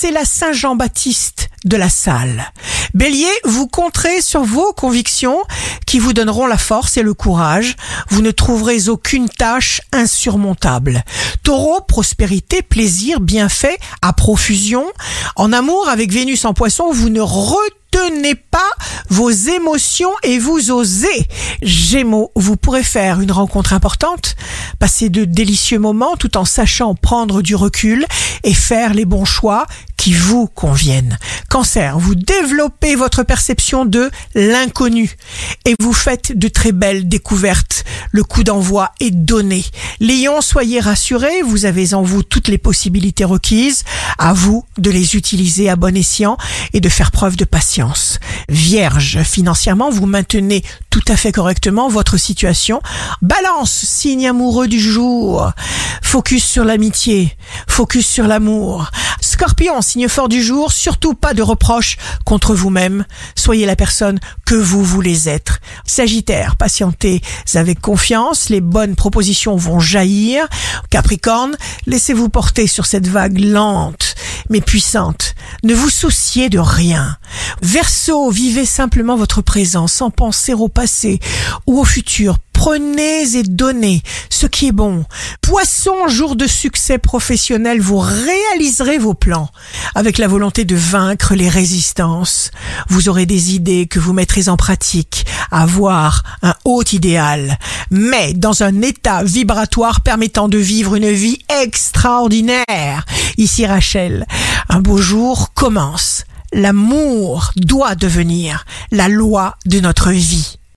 c'est la Saint Jean-Baptiste de la salle. Bélier, vous compterez sur vos convictions qui vous donneront la force et le courage. Vous ne trouverez aucune tâche insurmontable. Taureau, prospérité, plaisir, bienfait, à profusion. En amour avec Vénus en poisson, vous ne retenez pas vos émotions et vous osez. Gémeaux, vous pourrez faire une rencontre importante, passer de délicieux moments tout en sachant prendre du recul et faire les bons choix vous conviennent. Cancer, vous développez votre perception de l'inconnu et vous faites de très belles découvertes. Le coup d'envoi est donné. Lion, soyez rassurés, vous avez en vous toutes les possibilités requises. À vous de les utiliser à bon escient et de faire preuve de patience. Vierge, financièrement, vous maintenez tout à fait correctement votre situation. Balance, signe amoureux du jour. Focus sur l'amitié, focus sur l'amour. Scorpion, signe fort du jour, surtout pas de reproches contre vous-même. Soyez la personne que vous voulez être. Sagittaire, patientez avec confiance, les bonnes propositions vont jaillir. Capricorne, laissez-vous porter sur cette vague lente mais puissante. Ne vous souciez de rien. Verseau, vivez simplement votre présent sans penser au passé ou au futur. Prenez et donnez ce qui est bon. Poisson, jour de succès professionnel, vous réaliserez vos plans avec la volonté de vaincre les résistances. Vous aurez des idées que vous mettrez en pratique, avoir un haut idéal, mais dans un état vibratoire permettant de vivre une vie extraordinaire. Ici Rachel, un beau jour commence. L'amour doit devenir la loi de notre vie.